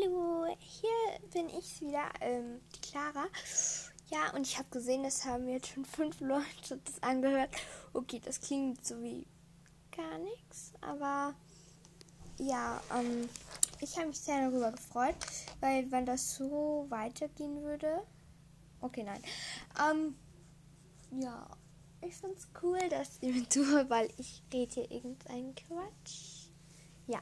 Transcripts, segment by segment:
Hallo, hier bin ich wieder, ähm, die Clara. Ja, und ich habe gesehen, das haben jetzt schon fünf Leute das angehört. Okay, das klingt so wie gar nichts, aber ja, ähm, ich habe mich sehr darüber gefreut, weil wenn das so weitergehen würde. Okay, nein. Ähm, ja, ich finde es cool, dass ihr mir zuhört, weil ich rede hier irgendeinen Quatsch. Ja.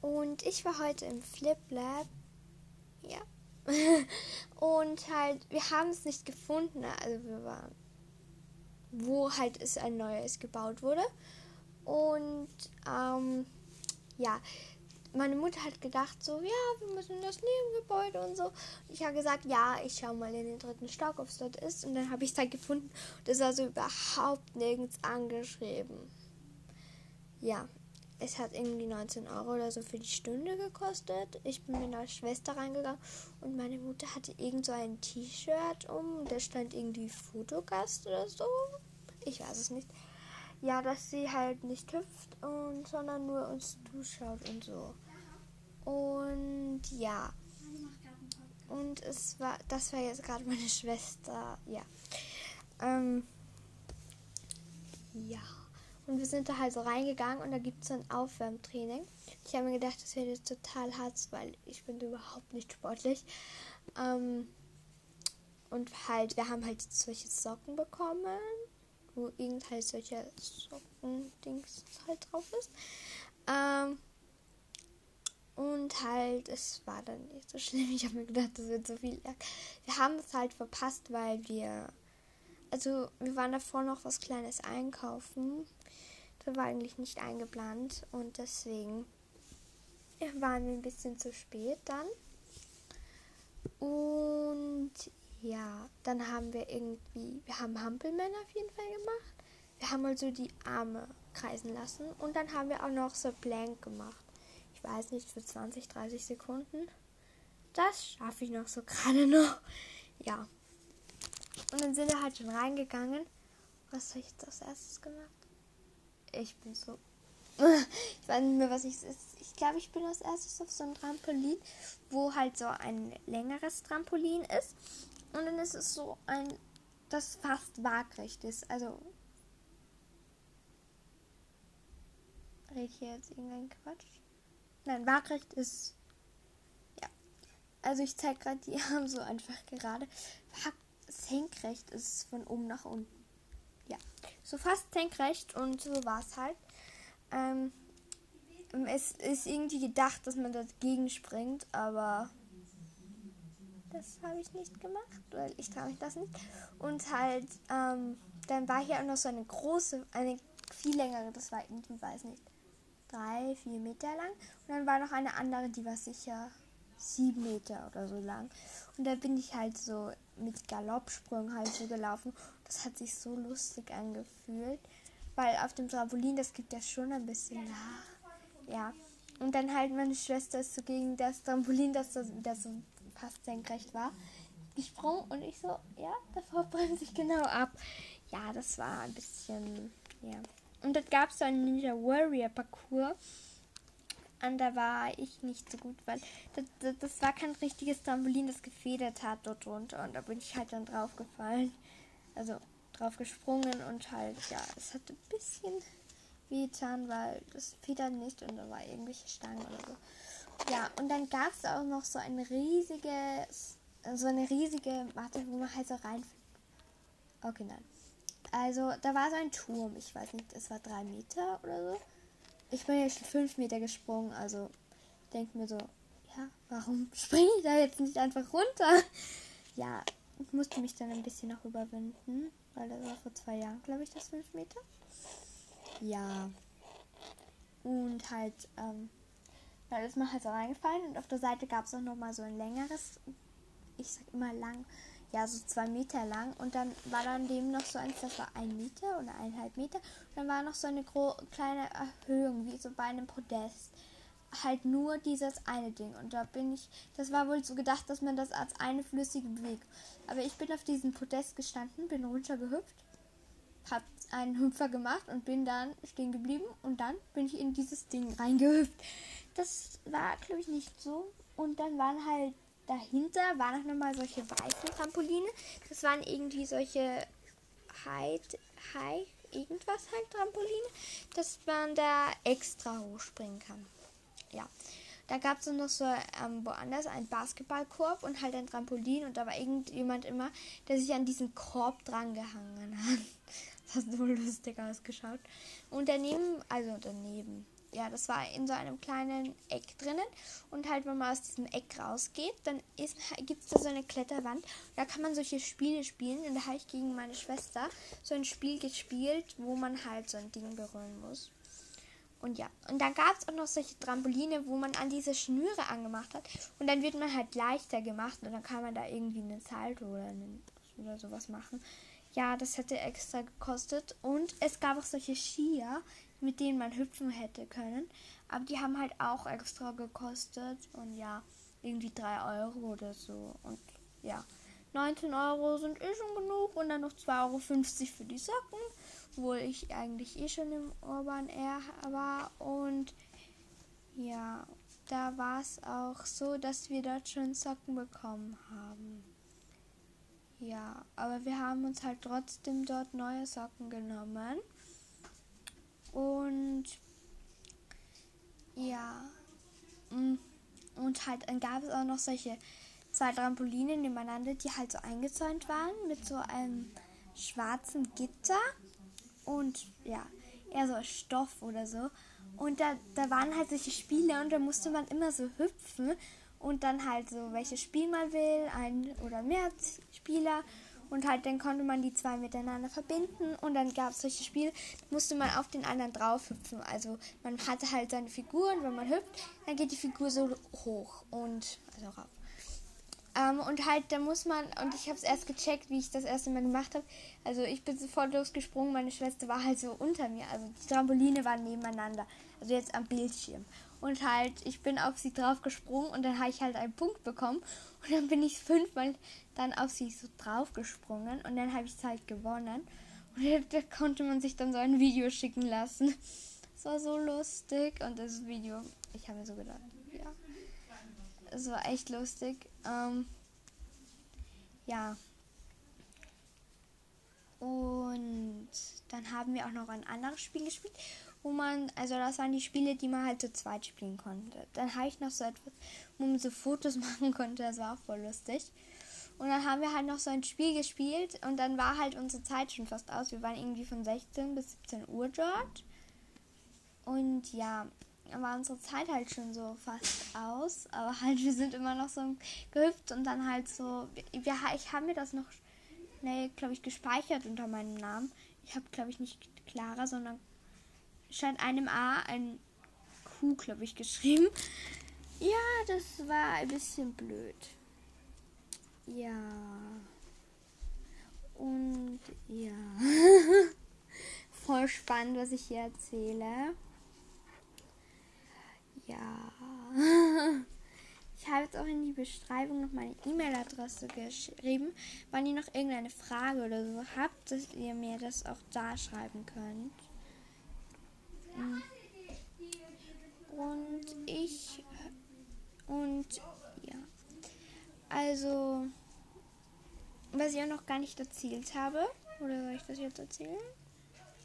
Und ich war heute im Flip Lab. Ja. Und halt, wir haben es nicht gefunden. Also wir waren, wo halt es ein neues gebaut wurde. Und ähm, ja, meine Mutter hat gedacht so, ja, wir müssen in das Nebengebäude und so. Ich habe gesagt, ja, ich schaue mal in den dritten Stock, ob es dort ist. Und dann habe ich es halt gefunden. Das war so überhaupt nirgends angeschrieben. Ja, es hat irgendwie 19 Euro oder so für die Stunde gekostet. Ich bin mit meiner Schwester reingegangen und meine Mutter hatte irgend so ein T-Shirt um. Da stand irgendwie Fotogast oder so. Ich weiß es nicht. Ja, dass sie halt nicht hüpft und sondern nur uns zuschaut und so. Und ja. Und es war, das war jetzt gerade meine Schwester. Ja. Ähm, ja. Und wir sind da halt so reingegangen und da gibt es so ein Aufwärmtraining. Ich habe mir gedacht, das wäre jetzt total hart, weil ich bin überhaupt nicht sportlich. Ähm, und halt, wir haben halt solche Socken bekommen, wo irgend halt solche Socken-Dings halt drauf ist. Ähm, und halt, es war dann nicht so schlimm. Ich habe mir gedacht, das wird so viel. Wir haben es halt verpasst, weil wir. Also, wir waren davor noch was Kleines einkaufen. Das war eigentlich nicht eingeplant und deswegen waren wir ein bisschen zu spät dann. Und ja, dann haben wir irgendwie, wir haben Hampelmänner auf jeden Fall gemacht. Wir haben also die Arme kreisen lassen und dann haben wir auch noch so Blank gemacht. Ich weiß nicht, für 20, 30 Sekunden. Das schaffe ich noch so gerade noch. Ja. Und dann sind wir halt schon reingegangen. Was habe ich jetzt als erstes gemacht? Ich bin so. Ich weiß nicht mehr, was ich. Ich glaube, ich bin als erstes auf so einem Trampolin, wo halt so ein längeres Trampolin ist. Und dann ist es so ein. das fast waagrecht ist. Also. Ich hier jetzt irgendein Quatsch? Nein, waagrecht ist. Ja. Also ich zeige gerade die Arme so einfach gerade. Senkrecht ist von oben nach unten ja, so fast senkrecht und so war es halt. Ähm, es ist irgendwie gedacht, dass man dagegen springt, aber das habe ich nicht gemacht, weil ich traue mich das nicht. Und halt, ähm, dann war hier auch noch so eine große, eine viel längere, das war irgendwie, weiß nicht, drei, vier Meter lang. Und dann war noch eine andere, die war sicher sieben Meter oder so lang. Und da bin ich halt so mit Galoppsprung halt so gelaufen. Das hat sich so lustig angefühlt. Weil auf dem Trampolin, das gibt ja schon ein bisschen nach. Ja. Und dann halt meine Schwester ist so gegen das Trampolin, das so, das so fast senkrecht war, gesprungen. Und ich so, ja, davor bremse ich genau ab. Ja, das war ein bisschen, ja. Und dort gab es so einen Ninja Warrior Parcours. Und da war ich nicht so gut, weil das, das, das, war kein richtiges Trampolin, das gefedert hat dort drunter. Und da bin ich halt dann drauf gefallen also drauf gesprungen und halt, ja, es hat ein bisschen wehgetan, weil das federt nicht und da war irgendwelche Stangen oder so. Ja, und dann gab es auch noch so ein riesiges, so eine riesige Matte, wo man halt so rein. Okay, nein. Also, da war so ein Turm, ich weiß nicht, es war drei Meter oder so. Ich bin jetzt schon fünf Meter gesprungen, also denke mir so, ja, warum springe ich da jetzt nicht einfach runter? Ja, ich musste mich dann ein bisschen noch überwinden, weil das war vor zwei Jahren, glaube ich, das 5 Meter. Ja. Und halt, ähm, da ist man halt so reingefallen und auf der Seite gab es auch nochmal so ein längeres, ich sag immer lang, ja, so zwei Meter lang. Und dann war dann dem noch so eins, das war ein Meter oder eineinhalb Meter. Und dann war noch so eine kleine Erhöhung, wie so bei einem Podest halt nur dieses eine Ding. Und da bin ich, das war wohl so gedacht, dass man das als eine flüssige bewegt. Aber ich bin auf diesem Podest gestanden, bin runtergehüpft, hab einen Hüpfer gemacht und bin dann stehen geblieben und dann bin ich in dieses Ding reingehüpft. Das war, glaube ich, nicht so. Und dann waren halt dahinter waren auch nochmal solche weißen Trampoline. Das waren irgendwie solche High, High, irgendwas halt Trampoline, dass man da extra hochspringen kann. Ja. Da gab es noch so ähm, woanders einen Basketballkorb und halt ein Trampolin und da war irgendjemand immer, der sich an diesen Korb drangehangen hat. Das hat so lustig ausgeschaut. Und daneben, also daneben, ja, das war in so einem kleinen Eck drinnen. Und halt, wenn man aus diesem Eck rausgeht, dann gibt es da so eine Kletterwand. Da kann man solche Spiele spielen. Und da habe ich gegen meine Schwester so ein Spiel gespielt, wo man halt so ein Ding berühren muss. Und ja, und dann gab es auch noch solche Trampoline, wo man an diese Schnüre angemacht hat. Und dann wird man halt leichter gemacht. Und dann kann man da irgendwie einen Salto oder, einen, oder sowas machen. Ja, das hätte extra gekostet. Und es gab auch solche Skier, mit denen man hüpfen hätte können. Aber die haben halt auch extra gekostet. Und ja, irgendwie 3 Euro oder so. Und ja, 19 Euro sind eh schon genug. Und dann noch 2,50 Euro für die Socken. Obwohl ich eigentlich eh schon im Urban Air war. Und ja, da war es auch so, dass wir dort schon Socken bekommen haben. Ja, aber wir haben uns halt trotzdem dort neue Socken genommen. Und ja, mm, und halt dann gab es auch noch solche zwei Trampoline nebeneinander, die halt so eingezäunt waren mit so einem schwarzen Gitter und ja, eher so Stoff oder so. Und da, da waren halt solche Spiele und da musste man immer so hüpfen und dann halt so, welches Spiel man will, ein oder mehr Spieler. Und halt dann konnte man die zwei miteinander verbinden und dann gab es solche Spiele, musste man auf den anderen drauf hüpfen. Also man hatte halt seine Figur und wenn man hüpft, dann geht die Figur so hoch und also rauf. Ähm, und halt, da muss man, und ich habe es erst gecheckt, wie ich das erste Mal gemacht habe. Also ich bin sofort losgesprungen, meine Schwester war halt so unter mir. Also die Trampoline waren nebeneinander. Also jetzt am Bildschirm und halt, ich bin auf sie drauf gesprungen und dann habe ich halt einen Punkt bekommen und dann bin ich fünfmal dann auf sie so drauf gesprungen und dann habe ich es halt gewonnen und da konnte man sich dann so ein Video schicken lassen. Es war so lustig und das Video, ich habe mir so gedacht, ja, es war echt lustig. Ähm, ja. Und dann haben wir auch noch ein anderes Spiel gespielt wo man, also das waren die Spiele, die man halt zu zweit spielen konnte. Dann habe ich noch so etwas, wo man so Fotos machen konnte, das war auch voll lustig. Und dann haben wir halt noch so ein Spiel gespielt und dann war halt unsere Zeit schon fast aus. Wir waren irgendwie von 16 bis 17 Uhr dort. Und ja, war unsere Zeit halt schon so fast aus. Aber halt, wir sind immer noch so gehüpft und dann halt so. Wir, ich habe mir das noch schnell, glaube ich, gespeichert unter meinem Namen. Ich habe, glaube ich, nicht Clara, sondern statt einem A ein Q, glaube ich, geschrieben. Ja, das war ein bisschen blöd. Ja. Und ja. Voll spannend, was ich hier erzähle. Ja. Ich habe jetzt auch in die Beschreibung noch meine E-Mail-Adresse geschrieben, wenn ihr noch irgendeine Frage oder so habt, dass ihr mir das auch da schreiben könnt. Und ich und ja. Also, was ich auch noch gar nicht erzählt habe, oder soll ich das jetzt erzählen?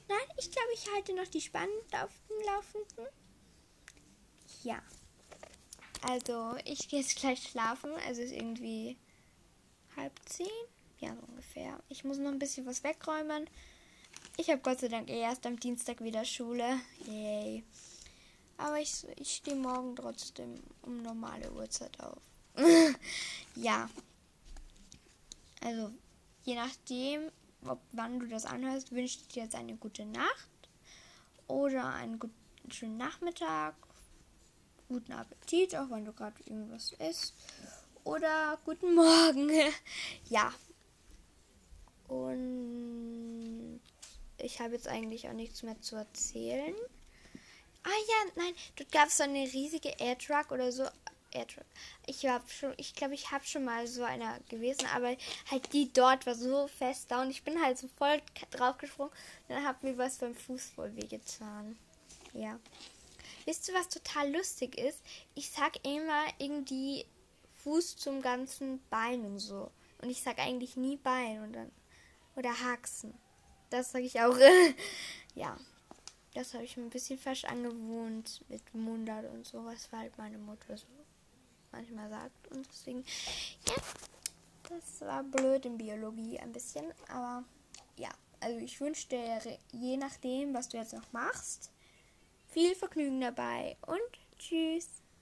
Nein, ich glaube, ich halte noch die Spannung auf dem Laufenden. Ja. Also, ich gehe jetzt gleich schlafen. Also ist irgendwie halb zehn. Ja, so ungefähr. Ich muss noch ein bisschen was wegräumen. Ich habe Gott sei Dank erst am Dienstag wieder Schule. Yay. Aber ich, ich stehe morgen trotzdem um normale Uhrzeit auf. ja. Also, je nachdem, ob, wann du das anhörst, wünsche ich dir jetzt eine gute Nacht oder einen guten, schönen Nachmittag, guten Appetit, auch wenn du gerade irgendwas isst. Oder guten Morgen. ja. Und ich habe jetzt eigentlich auch nichts mehr zu erzählen. Ah ja, nein, dort gab es so eine riesige Airtruck oder so. Airtruck. Ich habe schon, ich glaube, ich habe schon mal so einer gewesen, aber halt die dort war so fest da und ich bin halt so voll drauf gesprungen. Dann hat mir was beim Fuß voll wehgetan. Ja. Wisst ihr, was total lustig ist? Ich sag immer irgendwie Fuß zum ganzen Bein und so. Und ich sag eigentlich nie Bein und dann, oder Haxen. Das sage ich auch. ja, das habe ich mir ein bisschen falsch angewohnt mit Mundart und so, was halt meine Mutter so manchmal sagt. Und deswegen, ja, das war blöd in Biologie ein bisschen. Aber ja, also ich wünsche dir, je nachdem, was du jetzt noch machst, viel Vergnügen dabei und tschüss.